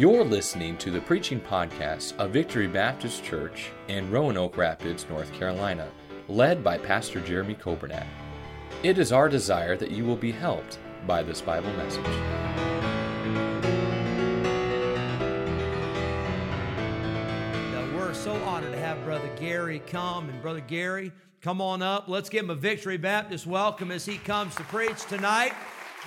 You're listening to the preaching podcast of Victory Baptist Church in Roanoke Rapids, North Carolina, led by Pastor Jeremy Coburnack. It is our desire that you will be helped by this Bible message. Now, we're so honored to have Brother Gary come. And Brother Gary, come on up. Let's give him a Victory Baptist welcome as he comes to preach tonight.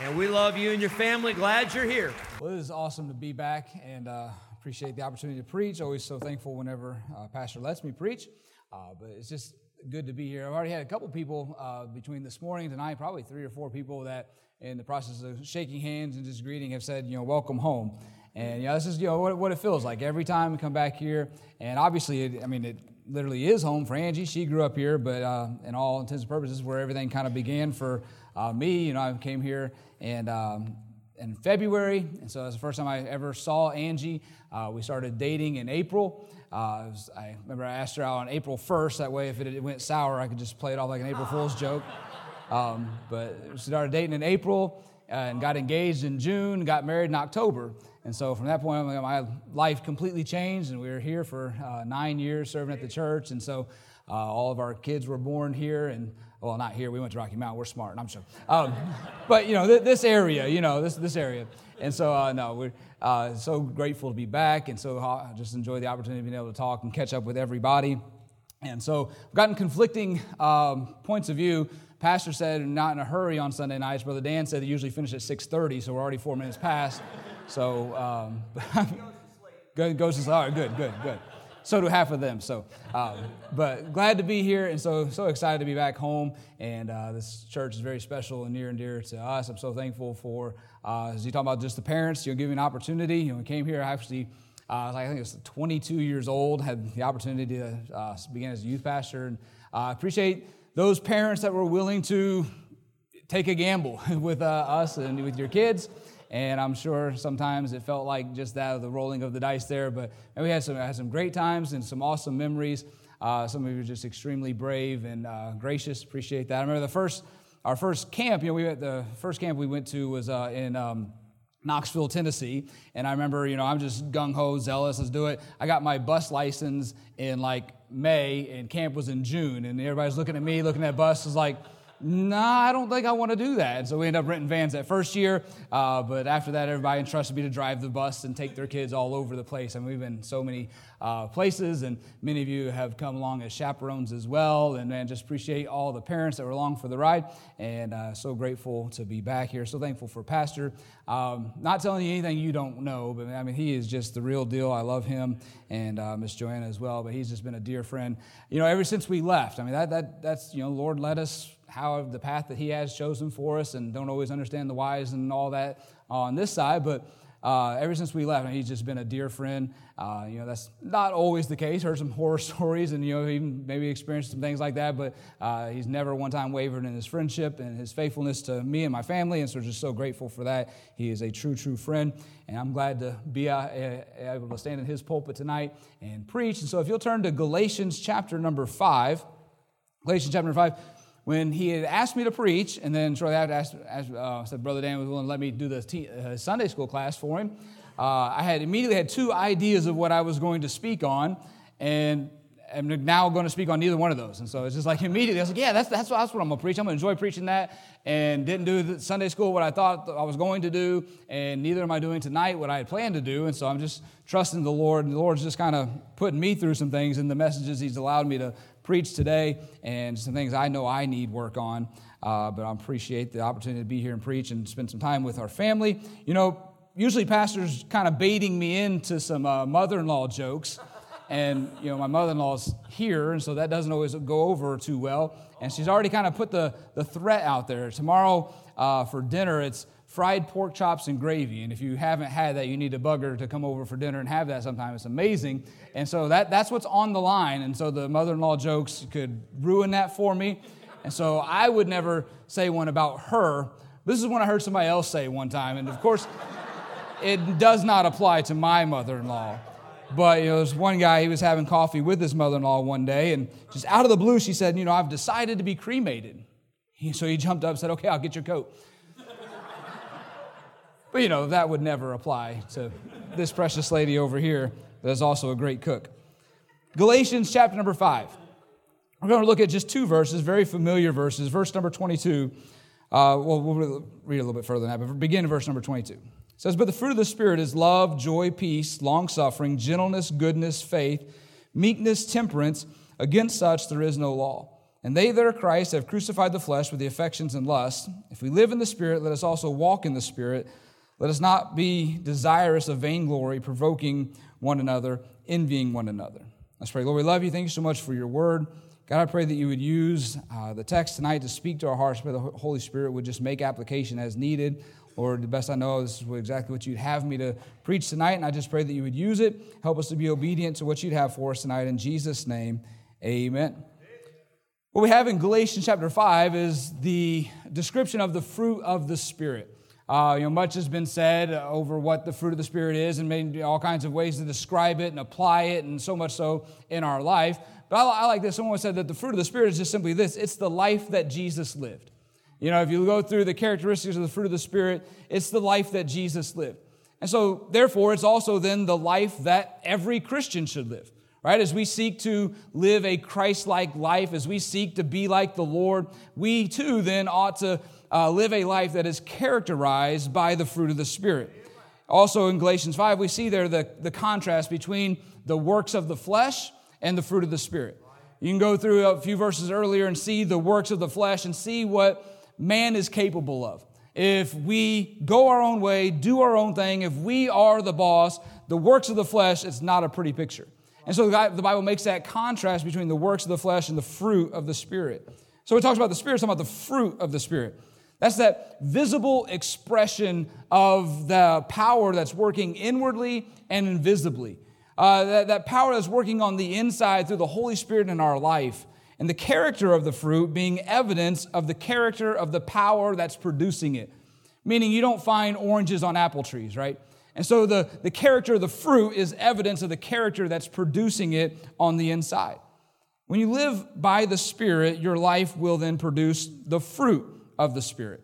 And we love you and your family. Glad you're here. Well, it is awesome to be back and uh, appreciate the opportunity to preach. Always so thankful whenever uh, Pastor lets me preach. Uh, but it's just good to be here. I've already had a couple people uh, between this morning and tonight, probably three or four people that, in the process of shaking hands and just greeting, have said, you know, welcome home. And you know, this is you know what, what it feels like every time we come back here. And obviously, it, I mean, it literally is home for Angie. She grew up here, but uh, in all intents and purposes, where everything kind of began for uh, me. You know, I came here and um, in February, and so that's the first time I ever saw Angie. Uh, we started dating in April. Uh, was, I remember I asked her out on April 1st. That way, if it, it, went sour, I could just play it off like an April Fool's joke. Um, but we started dating in April uh, and got engaged in June, got married in October. And so from that point on, my life completely changed, and we were here for uh, nine years serving at the church. And so uh, all of our kids were born here, and well, not here. We went to Rocky Mountain. We're smart. I'm sure. Um, but you know, th- this area, you know, this this area, and so uh, no, we're uh, so grateful to be back, and so I uh, just enjoy the opportunity of being able to talk and catch up with everybody. And so I've gotten conflicting um, points of view. Pastor said not in a hurry on Sunday nights. Brother Dan said they usually finish at 6:30, so we're already four minutes past. So um, goes to sleep. all right, good, good, good so do half of them. So, uh, but glad to be here and so so excited to be back home. And uh, this church is very special and near and dear to us. I'm so thankful for uh, as you talk about just the parents, you know, giving an opportunity. You know, we came here actually. Uh, I think it was 22 years old. Had the opportunity to uh, begin as a youth pastor, and I appreciate those parents that were willing to take a gamble with uh, us and with your kids. And I'm sure sometimes it felt like just that, of the rolling of the dice there. But we had some, had some great times and some awesome memories. Uh, some of you were just extremely brave and uh, gracious. Appreciate that. I remember the first, our first camp, you know, we the first camp we went to was uh, in um, Knoxville, Tennessee. And I remember, you know, I'm just gung ho, zealous, let's do it. I got my bus license in like May, and camp was in June. And everybody's looking at me, looking at bus, is like, nah, I don't think I want to do that. And so we ended up renting vans that first year. Uh, but after that, everybody entrusted me to drive the bus and take their kids all over the place. I and mean, we've been so many uh, places, and many of you have come along as chaperones as well. And man, just appreciate all the parents that were along for the ride. And uh, so grateful to be back here. So thankful for Pastor. Um, not telling you anything you don't know, but I mean, he is just the real deal. I love him and uh, Miss Joanna as well. But he's just been a dear friend, you know, ever since we left. I mean, that, that, that's, you know, Lord led us how the path that He has chosen for us, and don't always understand the whys and all that on this side. But uh, ever since we left, he's just been a dear friend. Uh, you know, that's not always the case. Heard some horror stories, and you know, even maybe experienced some things like that. But uh, he's never one time wavered in his friendship and his faithfulness to me and my family, and so just so grateful for that. He is a true, true friend, and I'm glad to be uh, able to stand in his pulpit tonight and preach. And so, if you'll turn to Galatians chapter number five, Galatians chapter five when he had asked me to preach, and then shortly after asked, asked, uh, said Brother Dan was willing to let me do the uh, Sunday school class for him, uh, I had immediately had two ideas of what I was going to speak on, and I'm now going to speak on neither one of those. And so it's just like immediately, I was like, yeah, that's, that's, that's what I'm going to preach. I'm going to enjoy preaching that. And didn't do the Sunday school what I thought I was going to do. And neither am I doing tonight what I had planned to do. And so I'm just trusting the Lord. And the Lord's just kind of putting me through some things in the messages He's allowed me to preach today and some things I know I need work on. Uh, but I appreciate the opportunity to be here and preach and spend some time with our family. You know, usually pastors kind of baiting me into some uh, mother-in-law jokes and you know my mother-in-law's here and so that doesn't always go over too well and she's already kind of put the, the threat out there tomorrow uh, for dinner it's fried pork chops and gravy. And if you haven't had that, you need a bugger to come over for dinner and have that sometime. It's amazing. And so that, that's what's on the line. And so the mother in law jokes could ruin that for me. And so I would never say one about her. This is one I heard somebody else say one time. And of course, it does not apply to my mother in law. But you know, there's one guy, he was having coffee with his mother in law one day, and just out of the blue, she said, You know, I've decided to be cremated. So he jumped up and said, Okay, I'll get your coat. But you know, that would never apply to this precious lady over here that is also a great cook. Galatians chapter number 5. We're going to look at just two verses, very familiar verses. Verse number 22. Uh, well, we'll read a little bit further than that, but begin in verse number 22. It says, But the fruit of the Spirit is love, joy, peace, long suffering, gentleness, goodness, faith, meekness, temperance. Against such there is no law. And they that are Christ have crucified the flesh with the affections and lusts. If we live in the Spirit, let us also walk in the Spirit. Let us not be desirous of vainglory, provoking one another, envying one another. Let's pray. Lord, we love you. Thank you so much for your word. God, I pray that you would use uh, the text tonight to speak to our hearts. Pray the Holy Spirit would just make application as needed. Lord, the best I know, this is exactly what you'd have me to preach tonight, and I just pray that you would use it. Help us to be obedient to what you'd have for us tonight. In Jesus' name, amen. What we have in Galatians chapter 5 is the description of the fruit of the Spirit. Uh, you know, much has been said over what the fruit of the Spirit is, and maybe all kinds of ways to describe it and apply it, and so much so in our life. But I, I like this. Someone said that the fruit of the Spirit is just simply this it's the life that Jesus lived. You know, if you go through the characteristics of the fruit of the Spirit, it's the life that Jesus lived. And so, therefore, it's also then the life that every Christian should live, right? As we seek to live a Christ like life, as we seek to be like the Lord, we too then ought to uh, live a life that is characterized by the fruit of the Spirit. Also in Galatians 5, we see there the, the contrast between the works of the flesh and the fruit of the Spirit. You can go through a few verses earlier and see the works of the flesh and see what man is capable of. If we go our own way, do our own thing, if we are the boss, the works of the flesh, it's not a pretty picture. And so the Bible makes that contrast between the works of the flesh and the fruit of the Spirit. So it talks about the Spirit, it's talking about the fruit of the Spirit. That's that visible expression of the power that's working inwardly and invisibly. Uh, that, that power that's working on the inside through the Holy Spirit in our life. And the character of the fruit being evidence of the character of the power that's producing it. Meaning you don't find oranges on apple trees, right? And so the, the character of the fruit is evidence of the character that's producing it on the inside. When you live by the Spirit, your life will then produce the fruit of the Spirit.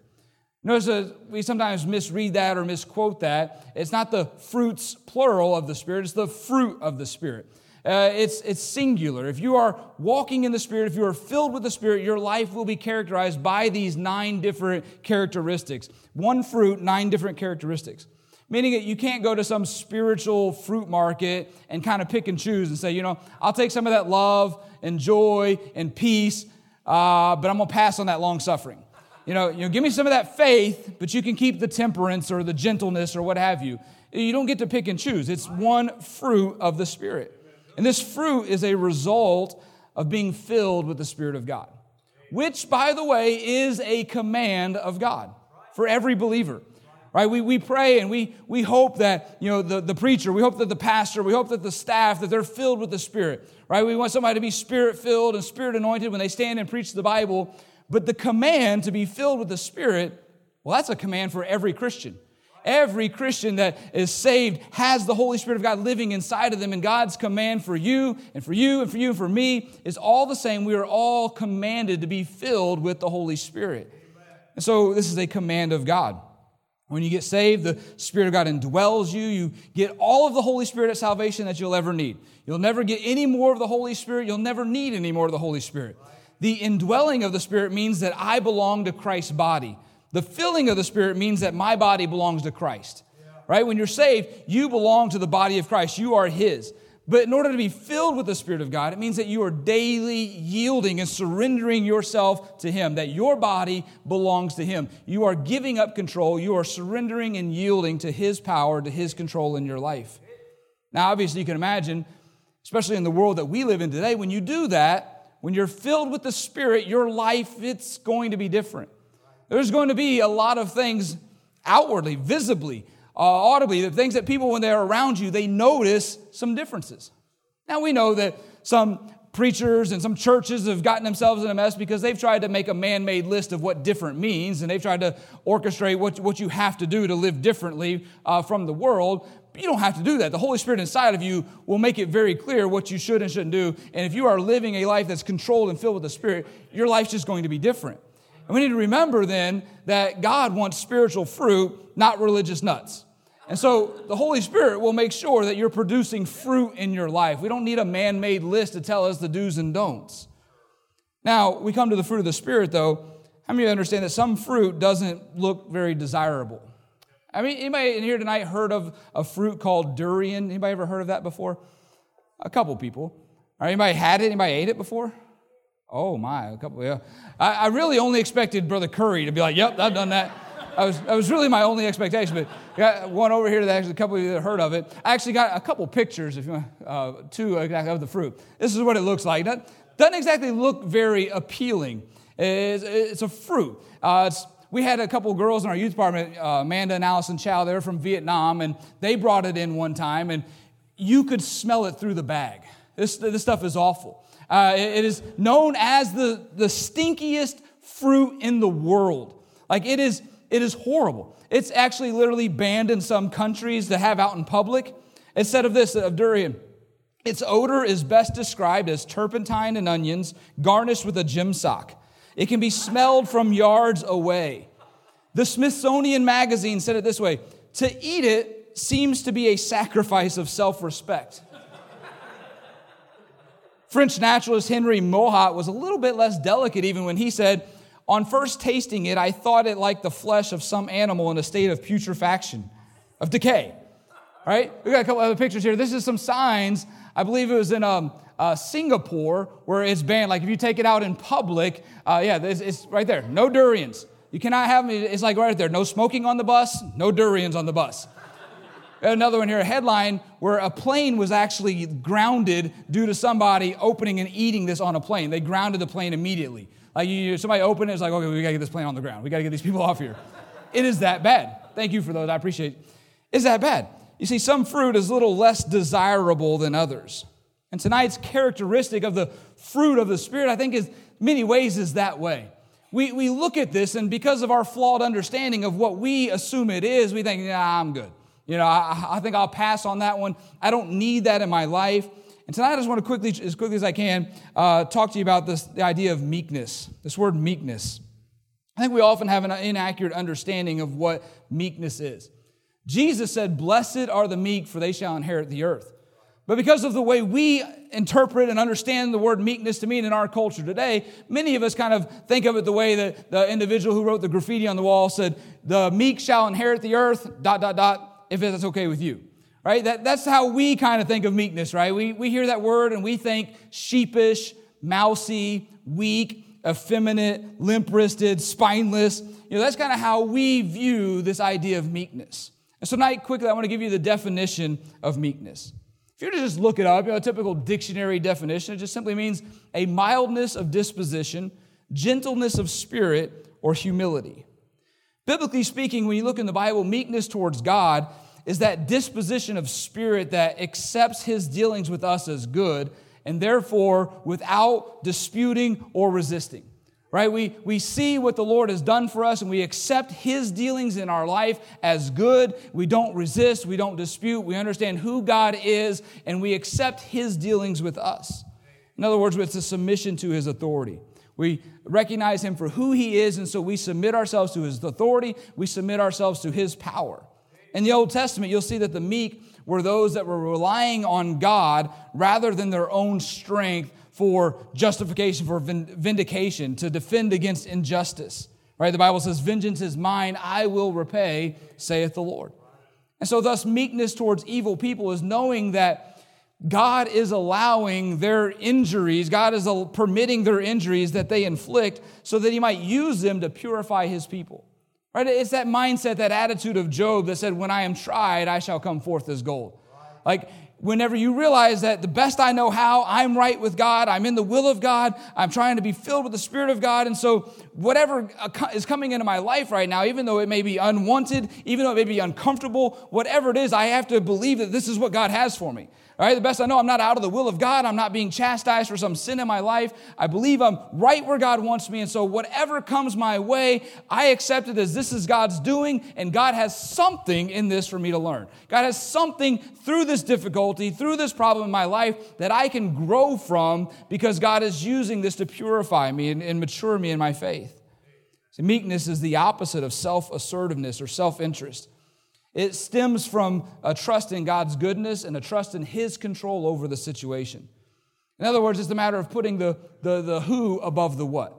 Notice that we sometimes misread that or misquote that. It's not the fruits, plural, of the Spirit, it's the fruit of the Spirit. Uh, it's, it's singular. If you are walking in the Spirit, if you are filled with the Spirit, your life will be characterized by these nine different characteristics. One fruit, nine different characteristics. Meaning that you can't go to some spiritual fruit market and kind of pick and choose and say, you know, I'll take some of that love and joy and peace, uh, but I'm going to pass on that long suffering you know, you know, give me some of that faith, but you can keep the temperance or the gentleness or what have you. You don't get to pick and choose. It's one fruit of the Spirit. And this fruit is a result of being filled with the Spirit of God, which, by the way, is a command of God for every believer. Right? We, we pray and we, we hope that, you know, the, the preacher, we hope that the pastor, we hope that the staff, that they're filled with the Spirit. Right? We want somebody to be spirit filled and spirit anointed when they stand and preach the Bible. But the command to be filled with the Spirit, well, that's a command for every Christian. Every Christian that is saved has the Holy Spirit of God living inside of them, and God's command for you and for you and for you and for me is all the same. We are all commanded to be filled with the Holy Spirit. And so, this is a command of God. When you get saved, the Spirit of God indwells you. You get all of the Holy Spirit at salvation that you'll ever need. You'll never get any more of the Holy Spirit. You'll never need any more of the Holy Spirit. The indwelling of the Spirit means that I belong to Christ's body. The filling of the Spirit means that my body belongs to Christ. Right? When you're saved, you belong to the body of Christ. You are His. But in order to be filled with the Spirit of God, it means that you are daily yielding and surrendering yourself to Him, that your body belongs to Him. You are giving up control. You are surrendering and yielding to His power, to His control in your life. Now, obviously, you can imagine, especially in the world that we live in today, when you do that, when you're filled with the Spirit, your life, it's going to be different. There's going to be a lot of things outwardly, visibly, uh, audibly, the things that people, when they're around you, they notice some differences. Now, we know that some preachers and some churches have gotten themselves in a mess because they've tried to make a man made list of what different means and they've tried to orchestrate what, what you have to do to live differently uh, from the world. You don't have to do that. The Holy Spirit inside of you will make it very clear what you should and shouldn't do. And if you are living a life that's controlled and filled with the Spirit, your life's just going to be different. And we need to remember then that God wants spiritual fruit, not religious nuts. And so the Holy Spirit will make sure that you're producing fruit in your life. We don't need a man made list to tell us the do's and don'ts. Now, we come to the fruit of the Spirit, though. How many of you understand that some fruit doesn't look very desirable? I mean, anybody in here tonight heard of a fruit called durian? Anybody ever heard of that before? A couple people. Anybody had it? Anybody ate it before? Oh my, a couple, yeah. I, I really only expected Brother Curry to be like, yep, I've done that. I was, that was really my only expectation, but got one over here that actually a couple of you that heard of it. I actually got a couple pictures, if you want, uh, two exactly of the fruit. This is what it looks like. It doesn't exactly look very appealing. It's, it's a fruit. Uh, it's, we had a couple girls in our youth department, uh, Amanda and Allison Chow, they're from Vietnam, and they brought it in one time, and you could smell it through the bag. This, this stuff is awful. Uh, it, it is known as the, the stinkiest fruit in the world. Like it is, it is horrible. It's actually literally banned in some countries to have out in public. Instead of this, of durian, its odor is best described as turpentine and onions garnished with a gym sock. It can be smelled from yards away. The Smithsonian Magazine said it this way To eat it seems to be a sacrifice of self respect. French naturalist Henry Mouhot was a little bit less delicate even when he said, On first tasting it, I thought it like the flesh of some animal in a state of putrefaction, of decay. All right? We got a couple other pictures here. This is some signs. I believe it was in um, uh, Singapore where it's banned. Like if you take it out in public, uh, yeah, it's, it's right there. No durians. You cannot have. It's like right there. No smoking on the bus, no durians on the bus. Another one here, a headline where a plane was actually grounded due to somebody opening and eating this on a plane. They grounded the plane immediately. Like you, somebody opened it, it's like, okay, we gotta get this plane on the ground. We gotta get these people off here. It is that bad. Thank you for those. I appreciate it. It's that bad. You see, some fruit is a little less desirable than others. And tonight's characteristic of the fruit of the Spirit, I think, is many ways is that way. We, we look at this, and because of our flawed understanding of what we assume it is, we think, nah, I'm good. You know, I, I think I'll pass on that one. I don't need that in my life. And tonight I just want to quickly, as quickly as I can, uh, talk to you about this, the idea of meekness, this word meekness. I think we often have an inaccurate understanding of what meekness is. Jesus said, Blessed are the meek, for they shall inherit the earth. But because of the way we interpret and understand the word meekness to mean in our culture today, many of us kind of think of it the way that the individual who wrote the graffiti on the wall said, The meek shall inherit the earth, dot, dot, dot if that's okay with you. Right? That, that's how we kind of think of meekness, right? We, we hear that word and we think sheepish, mousy, weak, effeminate, limp wristed, spineless. You know, that's kind of how we view this idea of meekness. And so, tonight, quickly, I want to give you the definition of meekness. If you were to just look it up, you know, a typical dictionary definition, it just simply means a mildness of disposition, gentleness of spirit, or humility. Biblically speaking, when you look in the Bible, meekness towards God is that disposition of spirit that accepts his dealings with us as good and therefore without disputing or resisting. Right? We, we see what the Lord has done for us and we accept his dealings in our life as good. We don't resist, we don't dispute, we understand who God is and we accept his dealings with us. In other words, it's a submission to his authority. We recognize him for who he is, and so we submit ourselves to his authority, we submit ourselves to his power. In the Old Testament, you'll see that the meek were those that were relying on God rather than their own strength for justification, for vindication, to defend against injustice. Right? The Bible says, Vengeance is mine, I will repay, saith the Lord. And so, thus, meekness towards evil people is knowing that God is allowing their injuries, God is permitting their injuries that they inflict so that He might use them to purify His people. Right? It's that mindset, that attitude of Job that said, When I am tried, I shall come forth as gold. Like, whenever you realize that the best I know how, I'm right with God, I'm in the will of God, I'm trying to be filled with the Spirit of God. And so, whatever is coming into my life right now, even though it may be unwanted, even though it may be uncomfortable, whatever it is, I have to believe that this is what God has for me. All right, the best I know, I'm not out of the will of God. I'm not being chastised for some sin in my life. I believe I'm right where God wants me. And so, whatever comes my way, I accept it as this is God's doing, and God has something in this for me to learn. God has something through this difficulty, through this problem in my life that I can grow from because God is using this to purify me and, and mature me in my faith. See, meekness is the opposite of self assertiveness or self interest. It stems from a trust in God's goodness and a trust in His control over the situation. In other words, it's a matter of putting the, the, the who above the what.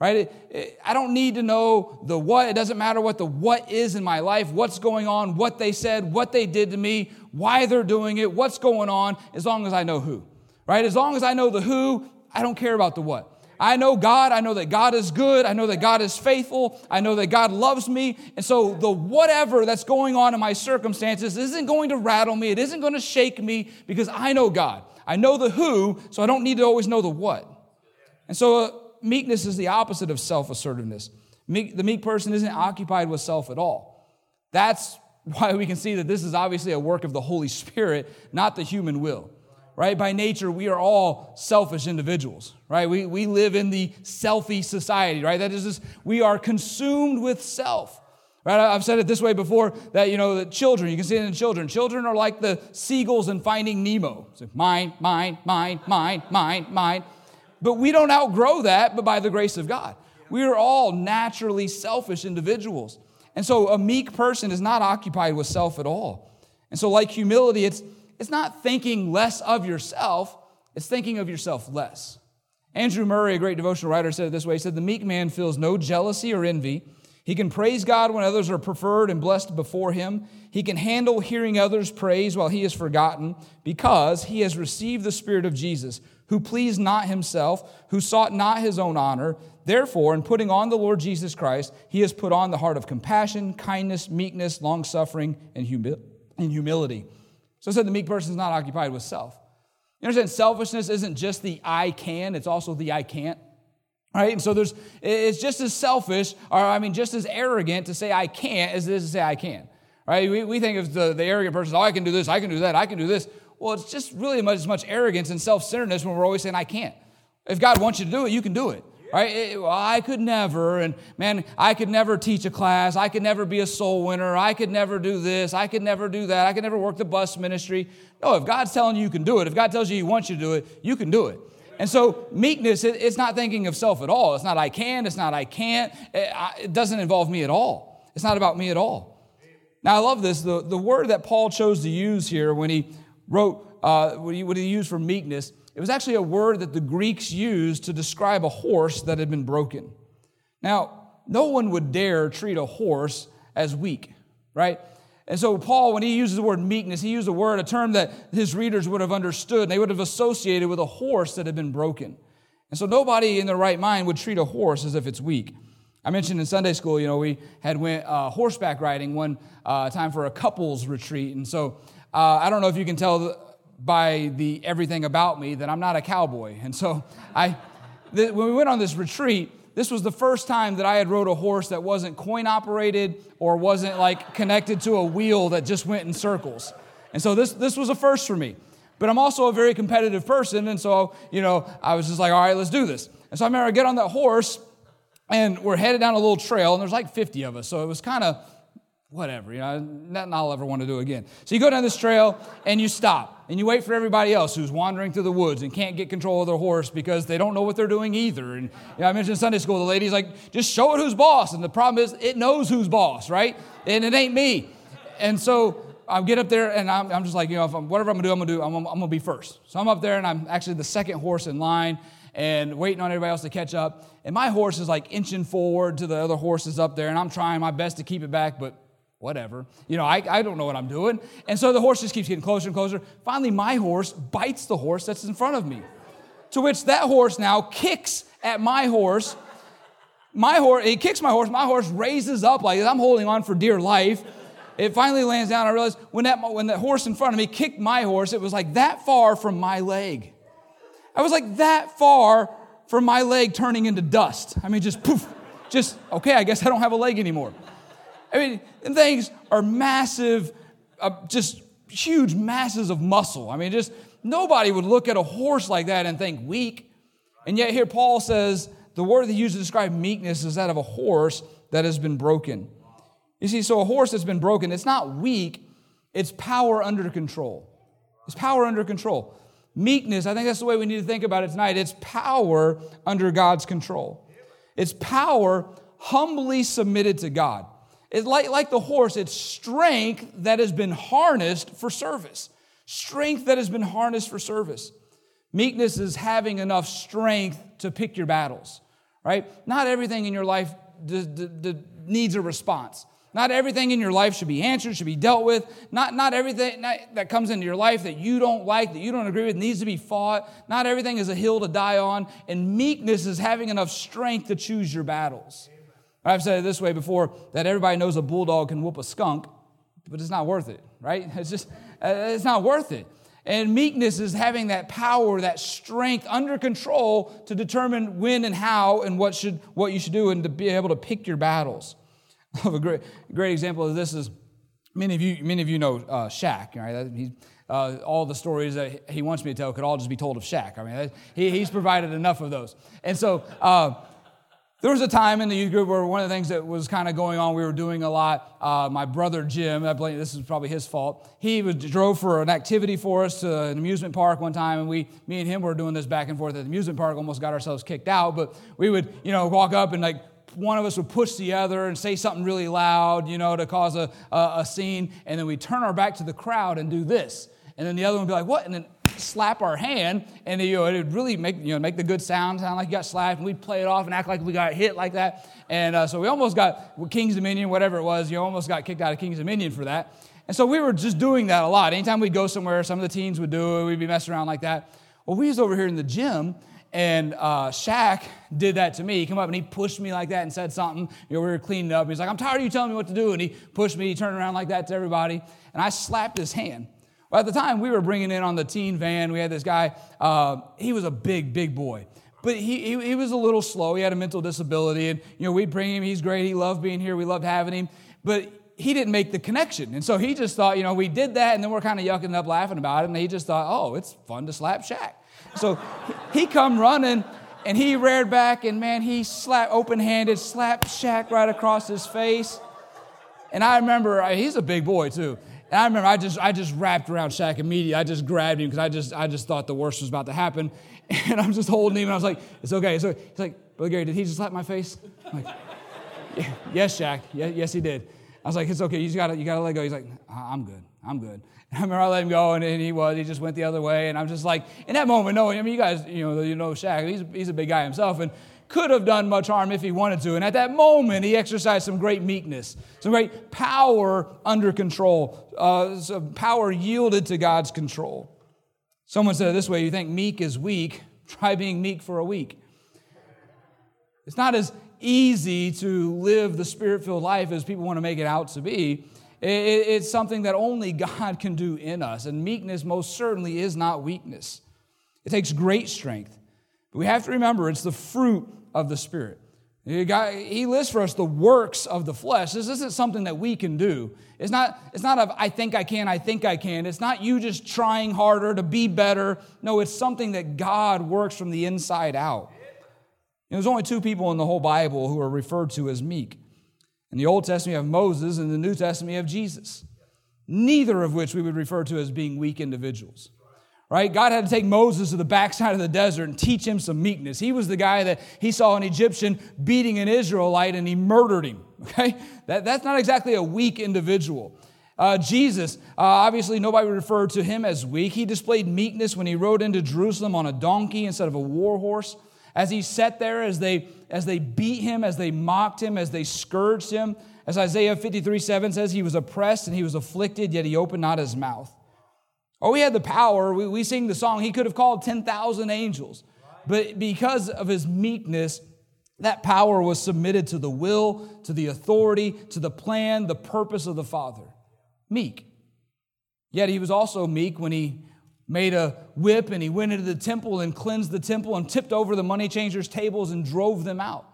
Right? It, it, I don't need to know the what. It doesn't matter what the what is in my life, what's going on, what they said, what they did to me, why they're doing it, what's going on, as long as I know who. Right? As long as I know the who, I don't care about the what. I know God. I know that God is good. I know that God is faithful. I know that God loves me. And so the whatever that's going on in my circumstances isn't going to rattle me. It isn't going to shake me because I know God. I know the who, so I don't need to always know the what. And so uh, meekness is the opposite of self assertiveness. Meek, the meek person isn't occupied with self at all. That's why we can see that this is obviously a work of the Holy Spirit, not the human will right? By nature, we are all selfish individuals, right? We, we live in the selfie society, right? That is, just, we are consumed with self. Right? I've said it this way before that, you know, that children, you can see it in children. Children are like the seagulls in Finding Nemo. So mine, mine, mine, mine, mine, mine. But we don't outgrow that, but by the grace of God. We are all naturally selfish individuals. And so a meek person is not occupied with self at all. And so, like humility, it's it's not thinking less of yourself, it's thinking of yourself less. Andrew Murray, a great devotional writer, said it this way He said, The meek man feels no jealousy or envy. He can praise God when others are preferred and blessed before him. He can handle hearing others praise while he is forgotten because he has received the Spirit of Jesus, who pleased not himself, who sought not his own honor. Therefore, in putting on the Lord Jesus Christ, he has put on the heart of compassion, kindness, meekness, long suffering, and humility. So I said the meek person is not occupied with self. You understand, selfishness isn't just the I can, it's also the I can't. Right? And so there's it's just as selfish, or I mean just as arrogant to say I can't as it is to say I can. Right? We, we think of the, the arrogant person, oh, I can do this, I can do that, I can do this. Well, it's just really much as much arrogance and self-centeredness when we're always saying I can't. If God wants you to do it, you can do it right? It, well, I could never, and man, I could never teach a class. I could never be a soul winner. I could never do this. I could never do that. I could never work the bus ministry. No, if God's telling you you can do it, if God tells you He wants you to do it, you can do it. And so, meekness, it, it's not thinking of self at all. It's not I can, it's not I can't. It, it doesn't involve me at all. It's not about me at all. Now, I love this. The, the word that Paul chose to use here when he wrote, uh, what, he, what he used for meekness, it was actually a word that the Greeks used to describe a horse that had been broken. Now, no one would dare treat a horse as weak, right? And so, Paul, when he uses the word meekness, he used a word, a term that his readers would have understood, and they would have associated with a horse that had been broken. And so, nobody in their right mind would treat a horse as if it's weak. I mentioned in Sunday school, you know, we had went uh, horseback riding one uh, time for a couples retreat, and so uh, I don't know if you can tell by the everything about me that I'm not a cowboy. And so I, when we went on this retreat, this was the first time that I had rode a horse that wasn't coin operated or wasn't like connected to a wheel that just went in circles. And so this, this was a first for me. But I'm also a very competitive person. And so, you know, I was just like, all right, let's do this. And so I remember I get on that horse and we're headed down a little trail and there's like 50 of us. So it was kind of whatever, you know, nothing I'll ever want to do again. So you go down this trail and you stop and you wait for everybody else who's wandering through the woods and can't get control of their horse because they don't know what they're doing either. And you know, I mentioned Sunday school, the lady's like, just show it who's boss. And the problem is, it knows who's boss, right? And it ain't me. And so I get up there and I'm, I'm just like, you know, I'm, whatever I'm gonna do, I'm gonna do, I'm, I'm gonna be first. So I'm up there and I'm actually the second horse in line and waiting on everybody else to catch up. And my horse is like inching forward to the other horses up there, and I'm trying my best to keep it back, but whatever. You know, I, I don't know what I'm doing. And so the horse just keeps getting closer and closer. Finally, my horse bites the horse that's in front of me. To which that horse now kicks at my horse. My horse, he kicks my horse. My horse raises up like I'm holding on for dear life. It finally lands down. I realized when that, when that horse in front of me kicked my horse, it was like that far from my leg. I was like that far from my leg turning into dust. I mean, just poof, just, okay, I guess I don't have a leg anymore. I mean, things are massive, uh, just huge masses of muscle. I mean, just nobody would look at a horse like that and think weak. And yet, here Paul says the word that he used to describe meekness is that of a horse that has been broken. You see, so a horse that's been broken, it's not weak, it's power under control. It's power under control. Meekness, I think that's the way we need to think about it tonight. It's power under God's control. It's power humbly submitted to God. It's like, like the horse, it's strength that has been harnessed for service. Strength that has been harnessed for service. Meekness is having enough strength to pick your battles, right? Not everything in your life d- d- d- needs a response. Not everything in your life should be answered, should be dealt with. Not, not everything that comes into your life that you don't like, that you don't agree with, needs to be fought. Not everything is a hill to die on. And meekness is having enough strength to choose your battles. I've said it this way before that everybody knows a bulldog can whoop a skunk, but it's not worth it, right? It's just, uh, it's not worth it. And meekness is having that power, that strength under control to determine when and how and what, should, what you should do and to be able to pick your battles. a great, great example of this is many of you, many of you know uh, Shaq, right? He, uh, all the stories that he wants me to tell could all just be told of Shaq. I mean, he, he's provided enough of those. And so, uh, there was a time in the youth group where one of the things that was kind of going on, we were doing a lot. Uh, my brother Jim, I blame this is probably his fault. He was, drove for an activity for us to an amusement park one time, and we, me and him were doing this back and forth at the amusement park. Almost got ourselves kicked out, but we would, you know, walk up and like one of us would push the other and say something really loud, you know, to cause a, a, a scene, and then we turn our back to the crowd and do this, and then the other one would be like, "What?" and then slap our hand, and you know, it would really make, you know, make the good sound, sound like you got slapped, and we'd play it off and act like we got hit like that. And uh, so we almost got King's Dominion, whatever it was, you almost got kicked out of King's Dominion for that. And so we were just doing that a lot. Anytime we'd go somewhere, some of the teens would do it, we'd be messing around like that. Well, we was over here in the gym, and uh, Shaq did that to me. He came up and he pushed me like that and said something. You know, we were cleaning up. He's like, I'm tired of you telling me what to do. And he pushed me, he turned around like that to everybody. And I slapped his hand. At the time, we were bringing in on the teen van, we had this guy, uh, he was a big, big boy. But he, he, he was a little slow. He had a mental disability. And, you know, we'd bring him. He's great. He loved being here. We loved having him. But he didn't make the connection. And so he just thought, you know, we did that, and then we're kind of yucking up laughing about it. And he just thought, oh, it's fun to slap Shaq. So he come running, and he reared back, and man, he slapped, open-handed, slapped Shaq right across his face. And I remember, he's a big boy too. And I remember I just I just wrapped around Shaq immediately. I just grabbed him because I just I just thought the worst was about to happen. And I'm just holding him and I was like, it's okay. So he's like, Brother Gary, did he just slap my face? I'm like, yes, Shaq. Yeah, yes, he did. I was like, it's okay. You just gotta you gotta let go. He's like, I'm good. I'm good. I remember I let him go, and, and he was. He just went the other way, and I'm just like, in that moment, knowing. I mean, you guys, you know, you know Shaq. He's he's a big guy himself, and could have done much harm if he wanted to. And at that moment, he exercised some great meekness, some great power under control, uh, some power yielded to God's control. Someone said it this way you think meek is weak, try being meek for a week. It's not as easy to live the spirit filled life as people want to make it out to be. It's something that only God can do in us. And meekness most certainly is not weakness. It takes great strength. But we have to remember it's the fruit of the Spirit. He lists for us the works of the flesh. This isn't something that we can do. It's not, it's not of I think I can, I think I can. It's not you just trying harder to be better. No, it's something that God works from the inside out. There's only two people in the whole Bible who are referred to as meek. In the Old Testament, you have Moses, and in the New Testament, you have Jesus. Neither of which we would refer to as being weak individuals right? God had to take Moses to the backside of the desert and teach him some meekness. He was the guy that he saw an Egyptian beating an Israelite and he murdered him, okay? That, that's not exactly a weak individual. Uh, Jesus, uh, obviously, nobody referred to him as weak. He displayed meekness when he rode into Jerusalem on a donkey instead of a war horse. As he sat there, as they, as they beat him, as they mocked him, as they scourged him, as Isaiah 53 7 says, he was oppressed and he was afflicted, yet he opened not his mouth. Oh, he had the power. We, we sing the song, he could have called 10,000 angels. But because of his meekness, that power was submitted to the will, to the authority, to the plan, the purpose of the Father. Meek. Yet he was also meek when he made a whip and he went into the temple and cleansed the temple and tipped over the money changers' tables and drove them out.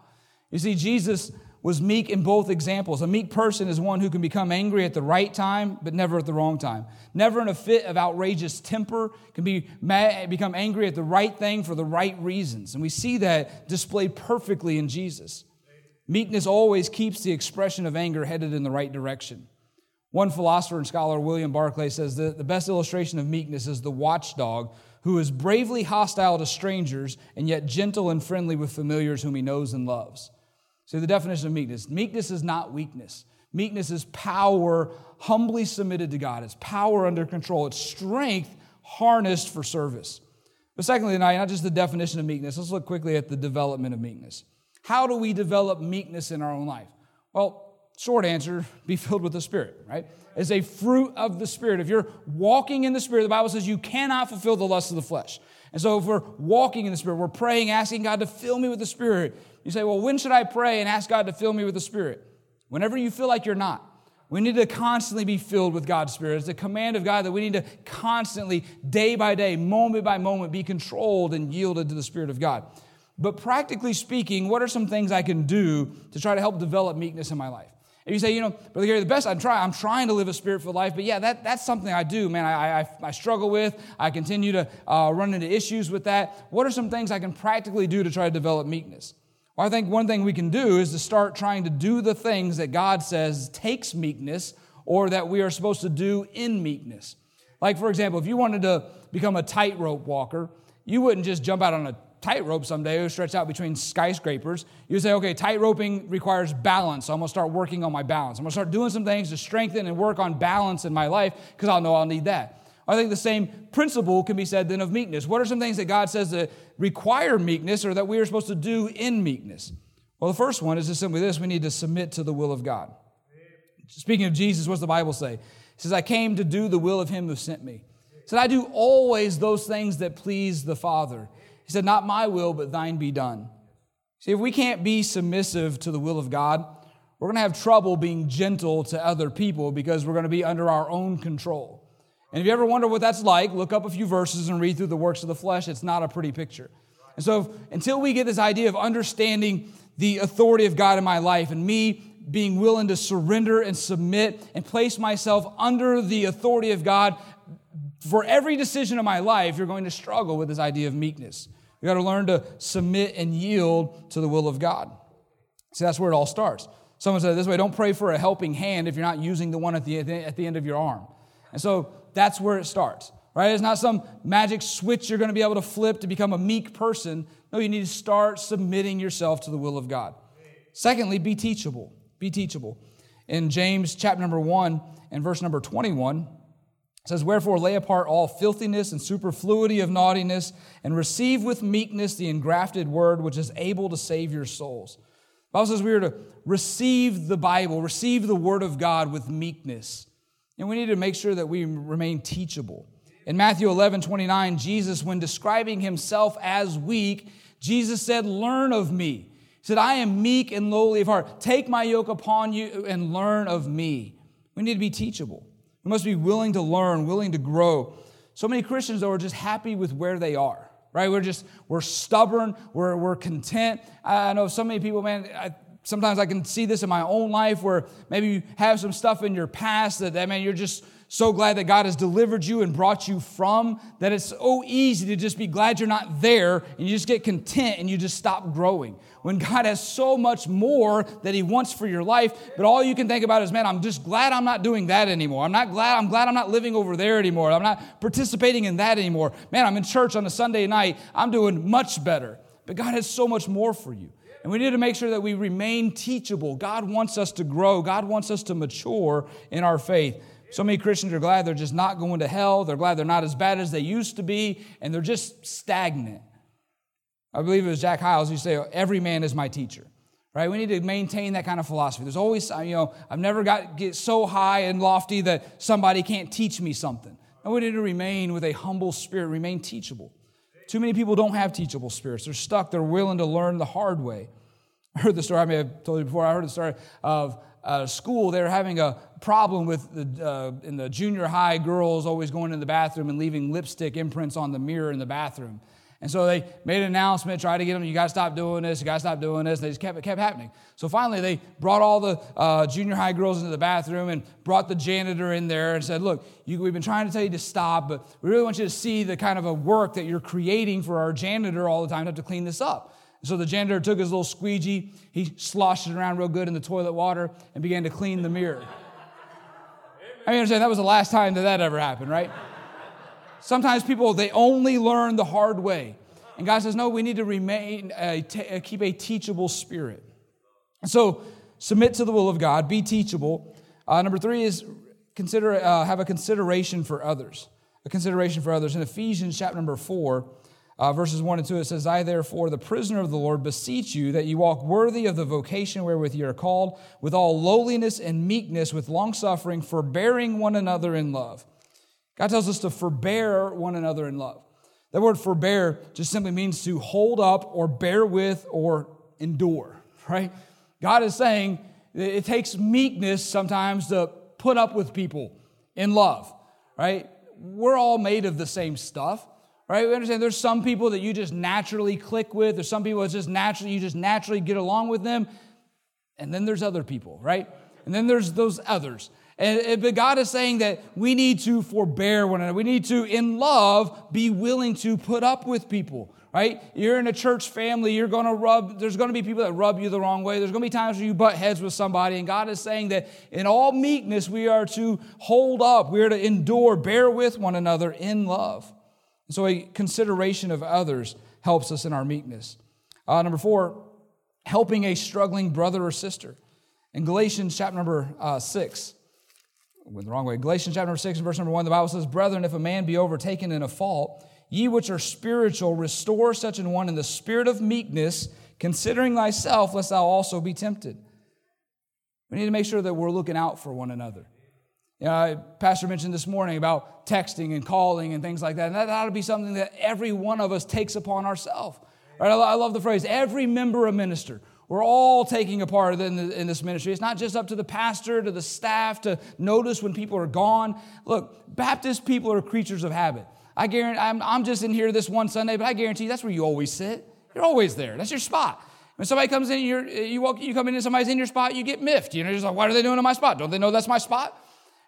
You see, Jesus was meek in both examples. A meek person is one who can become angry at the right time, but never at the wrong time. Never in a fit of outrageous temper, can be mad, become angry at the right thing for the right reasons. And we see that displayed perfectly in Jesus. Meekness always keeps the expression of anger headed in the right direction. One philosopher and scholar, William Barclay, says that the best illustration of meekness is the watchdog who is bravely hostile to strangers and yet gentle and friendly with familiars whom he knows and loves. So, the definition of meekness meekness is not weakness. Meekness is power humbly submitted to God. It's power under control. It's strength harnessed for service. But secondly, tonight, not just the definition of meekness, let's look quickly at the development of meekness. How do we develop meekness in our own life? Well, short answer be filled with the Spirit, right? It's a fruit of the Spirit. If you're walking in the Spirit, the Bible says you cannot fulfill the lust of the flesh. And so if we're walking in the Spirit, we're praying, asking God to fill me with the Spirit. You say, well, when should I pray and ask God to fill me with the Spirit? Whenever you feel like you're not. We need to constantly be filled with God's Spirit. It's a command of God that we need to constantly, day by day, moment by moment, be controlled and yielded to the Spirit of God. But practically speaking, what are some things I can do to try to help develop meekness in my life? If you say, you know, Brother Gary, the best I'm trying, I'm trying to live a spirit-filled life, but yeah, that, that's something I do, man. I, I, I struggle with. I continue to uh, run into issues with that. What are some things I can practically do to try to develop meekness? Well, I think one thing we can do is to start trying to do the things that God says takes meekness or that we are supposed to do in meekness. Like, for example, if you wanted to become a tightrope walker, you wouldn't just jump out on a tightrope someday or stretch out between skyscrapers. You say, okay, tightroping requires balance. So I'm gonna start working on my balance. I'm gonna start doing some things to strengthen and work on balance in my life because I'll know I'll need that. I think the same principle can be said then of meekness. What are some things that God says that require meekness or that we are supposed to do in meekness? Well, the first one is just simply this we need to submit to the will of God. Speaking of Jesus, what's the Bible say? It says, I came to do the will of him who sent me. He said, I do always those things that please the Father. He said, Not my will, but thine be done. See, if we can't be submissive to the will of God, we're going to have trouble being gentle to other people because we're going to be under our own control. And if you ever wonder what that's like, look up a few verses and read through the works of the flesh. It's not a pretty picture. And so, if, until we get this idea of understanding the authority of God in my life and me being willing to surrender and submit and place myself under the authority of God for every decision of my life, you're going to struggle with this idea of meekness. You got to learn to submit and yield to the will of God. See, that's where it all starts. Someone said this way don't pray for a helping hand if you're not using the one at the, at the end of your arm. And so that's where it starts, right? It's not some magic switch you're going to be able to flip to become a meek person. No, you need to start submitting yourself to the will of God. Secondly, be teachable. Be teachable. In James chapter number 1 and verse number 21, it says, Wherefore lay apart all filthiness and superfluity of naughtiness, and receive with meekness the engrafted word which is able to save your souls. The Bible says we are to receive the Bible, receive the word of God with meekness. And we need to make sure that we remain teachable. In Matthew 11, 29, Jesus, when describing himself as weak, Jesus said, Learn of me. He said, I am meek and lowly of heart. Take my yoke upon you and learn of me. We need to be teachable. We must be willing to learn, willing to grow. So many Christians, though, are just happy with where they are, right? We're just, we're stubborn, we're, we're content. I know so many people, man, I, sometimes I can see this in my own life where maybe you have some stuff in your past that, man, you're just so glad that God has delivered you and brought you from that it's so easy to just be glad you're not there and you just get content and you just stop growing. When God has so much more that He wants for your life, but all you can think about is, man, I'm just glad I'm not doing that anymore. I'm not glad, I'm glad I'm not living over there anymore. I'm not participating in that anymore. Man, I'm in church on a Sunday night. I'm doing much better. But God has so much more for you. And we need to make sure that we remain teachable. God wants us to grow, God wants us to mature in our faith. So many Christians are glad they're just not going to hell. They're glad they're not as bad as they used to be, and they're just stagnant. I believe it was Jack Hyles who say, Every man is my teacher. Right? We need to maintain that kind of philosophy. There's always, uh, you know, I've never got get so high and lofty that somebody can't teach me something. And we need to remain with a humble spirit, remain teachable. Too many people don't have teachable spirits. They're stuck. They're willing to learn the hard way. I heard the story, I may have told you before, I heard the story of a school. They were having a problem with the, uh, in the junior high girls always going in the bathroom and leaving lipstick imprints on the mirror in the bathroom. And so they made an announcement, tried to get them, you got to stop doing this, you got to stop doing this. And they just kept, it kept happening. So finally, they brought all the uh, junior high girls into the bathroom and brought the janitor in there and said, Look, you, we've been trying to tell you to stop, but we really want you to see the kind of a work that you're creating for our janitor all the time to have to clean this up. So the janitor took his little squeegee, he sloshed it around real good in the toilet water, and began to clean the mirror. I mean, understand that was the last time that that ever happened, right? Sometimes people, they only learn the hard way. And God says, no, we need to remain, uh, t- keep a teachable spirit. So submit to the will of God, be teachable. Uh, number three is consider uh, have a consideration for others. A consideration for others. In Ephesians chapter number four, uh, verses 1 and 2, it says, I therefore, the prisoner of the Lord, beseech you that you walk worthy of the vocation wherewith you are called, with all lowliness and meekness, with longsuffering, forbearing one another in love. God tells us to forbear one another in love. That word forbear just simply means to hold up or bear with or endure, right? God is saying it takes meekness sometimes to put up with people in love, right? We're all made of the same stuff right? We understand there's some people that you just naturally click with, there's some people that just naturally, you just naturally get along with them. And then there's other people, right? And then there's those others. And, but God is saying that we need to forbear one another. We need to, in love, be willing to put up with people, right? You're in a church family, you're going to rub, there's going to be people that rub you the wrong way. There's going to be times where you butt heads with somebody. And God is saying that in all meekness, we are to hold up, we are to endure, bear with one another in love. And so a consideration of others helps us in our meekness. Uh, number four, helping a struggling brother or sister. In Galatians chapter number uh, six, went the wrong way. Galatians chapter number six, verse number one, the Bible says, Brethren, if a man be overtaken in a fault, ye which are spiritual, restore such an one in the spirit of meekness, considering thyself, lest thou also be tempted. We need to make sure that we're looking out for one another. You know, Pastor mentioned this morning about texting and calling and things like that. And that ought to be something that every one of us takes upon ourselves. Right? I love the phrase, every member a minister. We're all taking a part in, in this ministry. It's not just up to the pastor, to the staff to notice when people are gone. Look, Baptist people are creatures of habit. I guarantee, I'm, I'm just in here this one Sunday, but I guarantee that's where you always sit. You're always there. That's your spot. When somebody comes in, you you walk, you come in and somebody's in your spot, you get miffed. You know, just like, what are they doing in my spot? Don't they know that's my spot?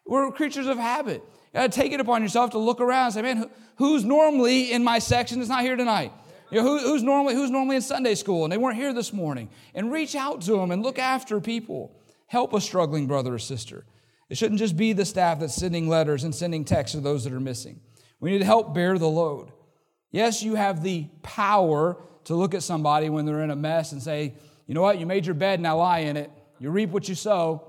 We're creatures of habit. You got to take it upon yourself to look around and say, man, who's normally in my section that's not here tonight? You know, who, who's, normally, who's normally in Sunday school and they weren't here this morning? And reach out to them and look after people. Help a struggling brother or sister. It shouldn't just be the staff that's sending letters and sending texts to those that are missing. We need to help bear the load. Yes, you have the power to look at somebody when they're in a mess and say, you know what, you made your bed, now lie in it. You reap what you sow.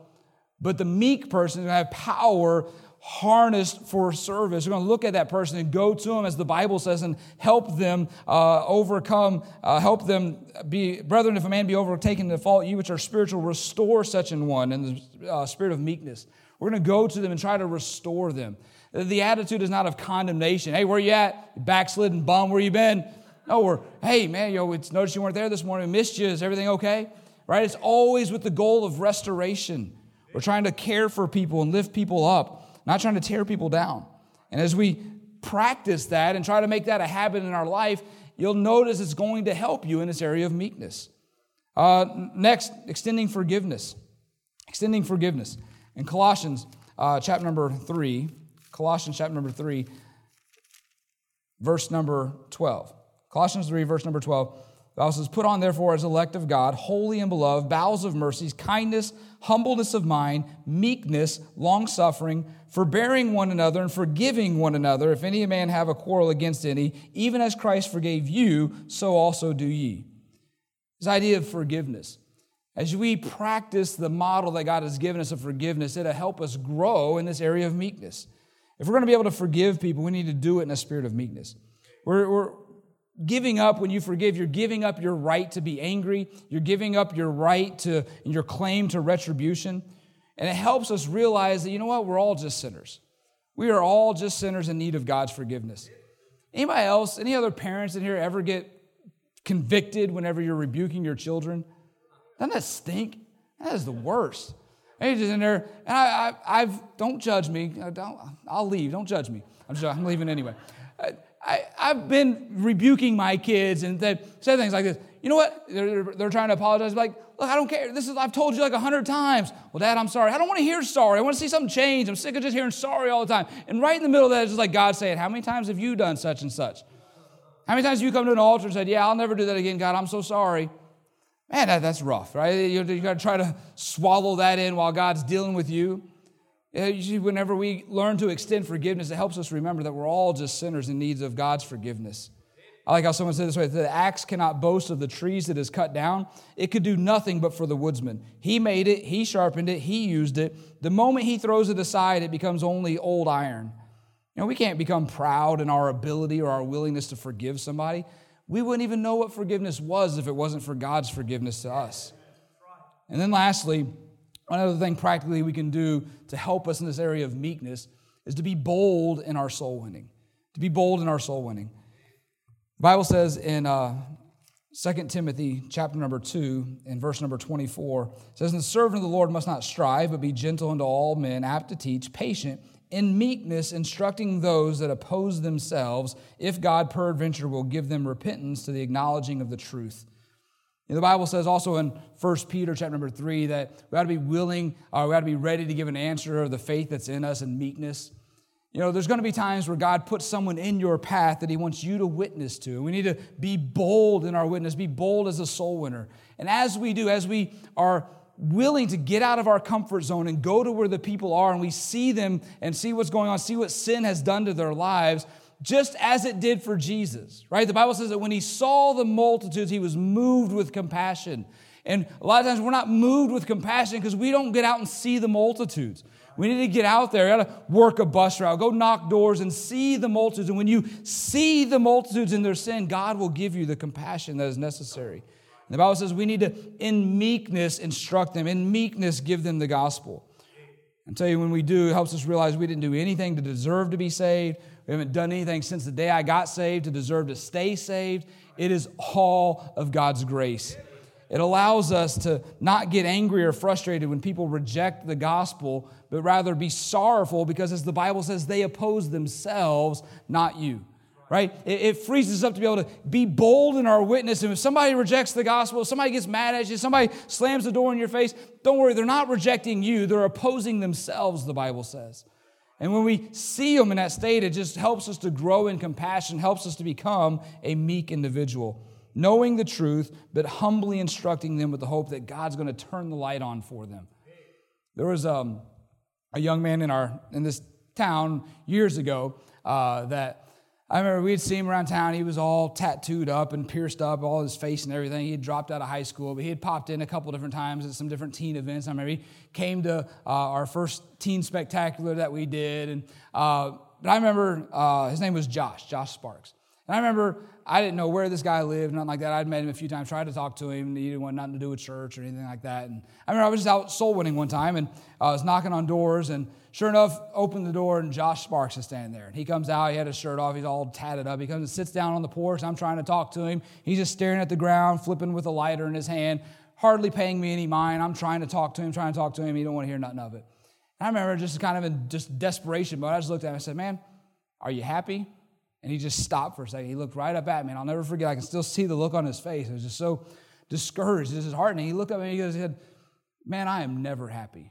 But the meek person is going to have power harnessed for service. We're going to look at that person and go to them, as the Bible says, and help them uh, overcome, uh, help them be, brethren, if a man be overtaken in fault, you which are spiritual, restore such an one in the uh, spirit of meekness. We're going to go to them and try to restore them. The attitude is not of condemnation. Hey, where you at? Backslidden bum, where you been? No, we're, hey, man, yo, it's noticed you weren't there this morning. Missed you. Is everything okay? Right? It's always with the goal of restoration. We're trying to care for people and lift people up, not trying to tear people down. And as we practice that and try to make that a habit in our life, you'll notice it's going to help you in this area of meekness. Uh, next, extending forgiveness. Extending forgiveness. In Colossians uh, chapter number 3, Colossians chapter number 3, verse number 12. Colossians 3, verse number 12. The Bible says, Put on, therefore, as elect of God, holy and beloved, bowels of mercies, kindness, humbleness of mind, meekness, long suffering, forbearing one another, and forgiving one another. If any man have a quarrel against any, even as Christ forgave you, so also do ye. This idea of forgiveness. As we practice the model that God has given us of forgiveness, it'll help us grow in this area of meekness. If we're going to be able to forgive people, we need to do it in a spirit of meekness. We're, we're, Giving up when you forgive, you're giving up your right to be angry. You're giving up your right to your claim to retribution. And it helps us realize that, you know what, we're all just sinners. We are all just sinners in need of God's forgiveness. Anybody else, any other parents in here ever get convicted whenever you're rebuking your children? Doesn't that stink? That is the worst. And just in there, and I, I, have don't judge me. Don't, I'll leave. Don't judge me. I'm, just, I'm leaving anyway. I, have been rebuking my kids and they say things like this. You know what? They're, they're trying to apologize. Like, look, I don't care. This is I've told you like a hundred times. Well, Dad, I'm sorry. I don't want to hear sorry. I want to see something change. I'm sick of just hearing sorry all the time. And right in the middle of that just like God saying, How many times have you done such and such? How many times have you come to an altar and said, Yeah, I'll never do that again, God. I'm so sorry. Man, that, that's rough, right? You, you got to try to swallow that in while God's dealing with you. Whenever we learn to extend forgiveness, it helps us remember that we're all just sinners in need of God's forgiveness. I like how someone said this way the axe cannot boast of the trees that is cut down. It could do nothing but for the woodsman. He made it, he sharpened it, he used it. The moment he throws it aside, it becomes only old iron. You know, we can't become proud in our ability or our willingness to forgive somebody. We wouldn't even know what forgiveness was if it wasn't for God's forgiveness to us. And then lastly, another thing practically we can do to help us in this area of meekness is to be bold in our soul winning. To be bold in our soul winning. The Bible says in uh, 2 Timothy chapter number 2 and verse number 24, says, And the servant of the Lord must not strive, but be gentle unto all men, apt to teach, patient, in meekness, instructing those that oppose themselves, if God peradventure will give them repentance to the acknowledging of the truth. And the Bible says also in 1 Peter chapter number 3 that we ought to be willing, or we ought to be ready to give an answer of the faith that's in us in meekness. You know, there's going to be times where God puts someone in your path that He wants you to witness to. We need to be bold in our witness, be bold as a soul winner. And as we do, as we are willing to get out of our comfort zone and go to where the people are and we see them and see what's going on, see what sin has done to their lives, just as it did for Jesus, right? The Bible says that when He saw the multitudes, He was moved with compassion. And a lot of times we're not moved with compassion because we don't get out and see the multitudes. We need to get out there. We got to work a bus route, go knock doors and see the multitudes. And when you see the multitudes in their sin, God will give you the compassion that is necessary. And the Bible says we need to, in meekness, instruct them, in meekness, give them the gospel. I tell you, when we do, it helps us realize we didn't do anything to deserve to be saved. We haven't done anything since the day I got saved to deserve to stay saved. It is all of God's grace. It allows us to not get angry or frustrated when people reject the gospel, but rather be sorrowful because, as the Bible says, they oppose themselves, not you. Right? It, it frees us up to be able to be bold in our witness. And if somebody rejects the gospel, if somebody gets mad at you, somebody slams the door in your face, don't worry, they're not rejecting you, they're opposing themselves, the Bible says. And when we see them in that state, it just helps us to grow in compassion, helps us to become a meek individual knowing the truth, but humbly instructing them with the hope that God's going to turn the light on for them. There was um, a young man in, our, in this town years ago uh, that I remember we'd see him around town. He was all tattooed up and pierced up, all his face and everything. He had dropped out of high school, but he had popped in a couple different times at some different teen events. I remember he came to uh, our first teen spectacular that we did. And, uh, but I remember uh, his name was Josh, Josh Sparks. And I remember I didn't know where this guy lived, nothing like that. I'd met him a few times, tried to talk to him. He didn't want nothing to do with church or anything like that. And I remember I was just out soul winning one time, and I was knocking on doors, and sure enough, opened the door, and Josh Sparks is standing there. And he comes out, he had his shirt off, he's all tatted up. He comes and sits down on the porch. I'm trying to talk to him. He's just staring at the ground, flipping with a lighter in his hand, hardly paying me any mind. I'm trying to talk to him, trying to talk to him. He don't want to hear nothing of it. And I remember just kind of in just desperation, but I just looked at him and said, Man, are you happy? And he just stopped for a second. He looked right up at me, and I'll never forget. I can still see the look on his face. It was just so discouraged, disheartening. He looked up at me and he said, Man, I am never happy.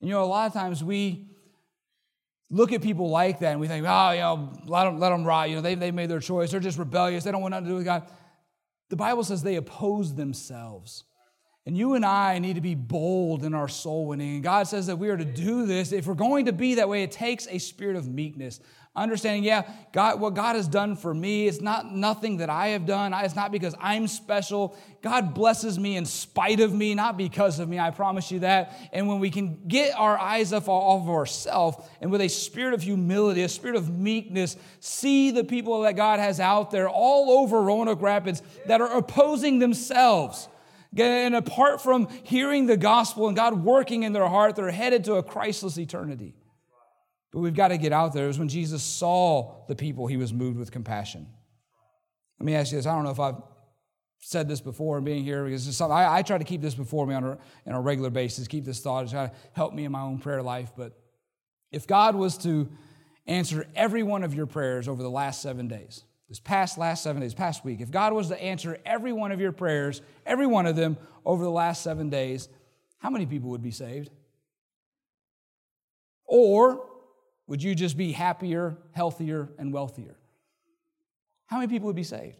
And you know, a lot of times we look at people like that and we think, oh, you know, let them, let them rot. You know, they, they made their choice. They're just rebellious. They don't want nothing to do with God. The Bible says they oppose themselves. And you and I need to be bold in our soul winning. And God says that we are to do this. If we're going to be that way, it takes a spirit of meekness, understanding, yeah, God, what God has done for me, it's not nothing that I have done. It's not because I'm special. God blesses me in spite of me, not because of me. I promise you that. And when we can get our eyes off, of ourselves and with a spirit of humility, a spirit of meekness, see the people that God has out there all over Roanoke Rapids that are opposing themselves. And apart from hearing the gospel and God working in their heart, they're headed to a Christless eternity. But we've got to get out there. It was when Jesus saw the people, he was moved with compassion. Let me ask you this. I don't know if I've said this before and being here because it's something I, I, try to keep this before me on a, on a regular basis, keep this thought, try to help me in my own prayer life. But if God was to answer every one of your prayers over the last seven days, this past last seven days, past week, if God was to answer every one of your prayers, every one of them over the last seven days, how many people would be saved? Or would you just be happier, healthier, and wealthier? How many people would be saved?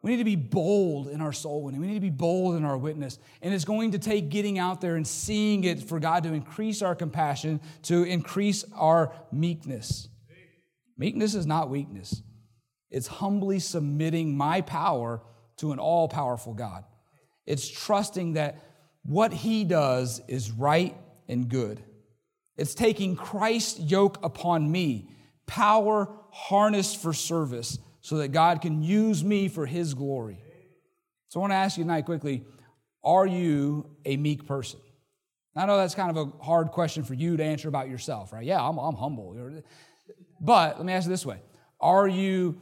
We need to be bold in our soul winning. We need to be bold in our witness. And it's going to take getting out there and seeing it for God to increase our compassion, to increase our meekness. Meekness is not weakness. It's humbly submitting my power to an all powerful God. It's trusting that what He does is right and good. It's taking Christ's yoke upon me, power harnessed for service, so that God can use me for His glory. So I want to ask you tonight quickly are you a meek person? I know that's kind of a hard question for you to answer about yourself, right? Yeah, I'm, I'm humble. But let me ask you this way Are you,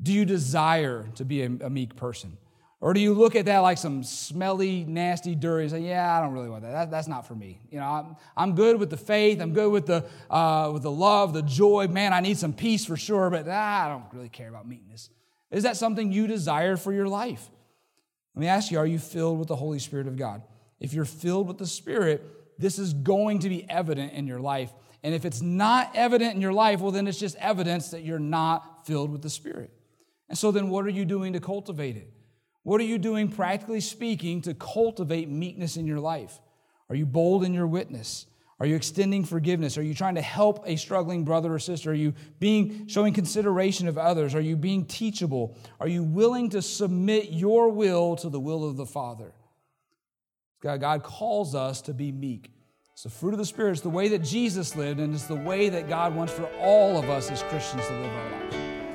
do you desire to be a, a meek person? Or do you look at that like some smelly, nasty, dirty, and say, yeah, I don't really want that. that that's not for me. You know, I'm, I'm good with the faith. I'm good with the, uh, with the love, the joy. Man, I need some peace for sure, but ah, I don't really care about meekness. Is that something you desire for your life? Let me ask you, are you filled with the Holy Spirit of God? If you're filled with the Spirit, this is going to be evident in your life. And if it's not evident in your life, well, then it's just evidence that you're not filled with the Spirit. And so then what are you doing to cultivate it? What are you doing, practically speaking, to cultivate meekness in your life? Are you bold in your witness? Are you extending forgiveness? Are you trying to help a struggling brother or sister? Are you being showing consideration of others? Are you being teachable? Are you willing to submit your will to the will of the Father? God, God calls us to be meek. It's the fruit of the Spirit. It's the way that Jesus lived, and it's the way that God wants for all of us as Christians to live our lives.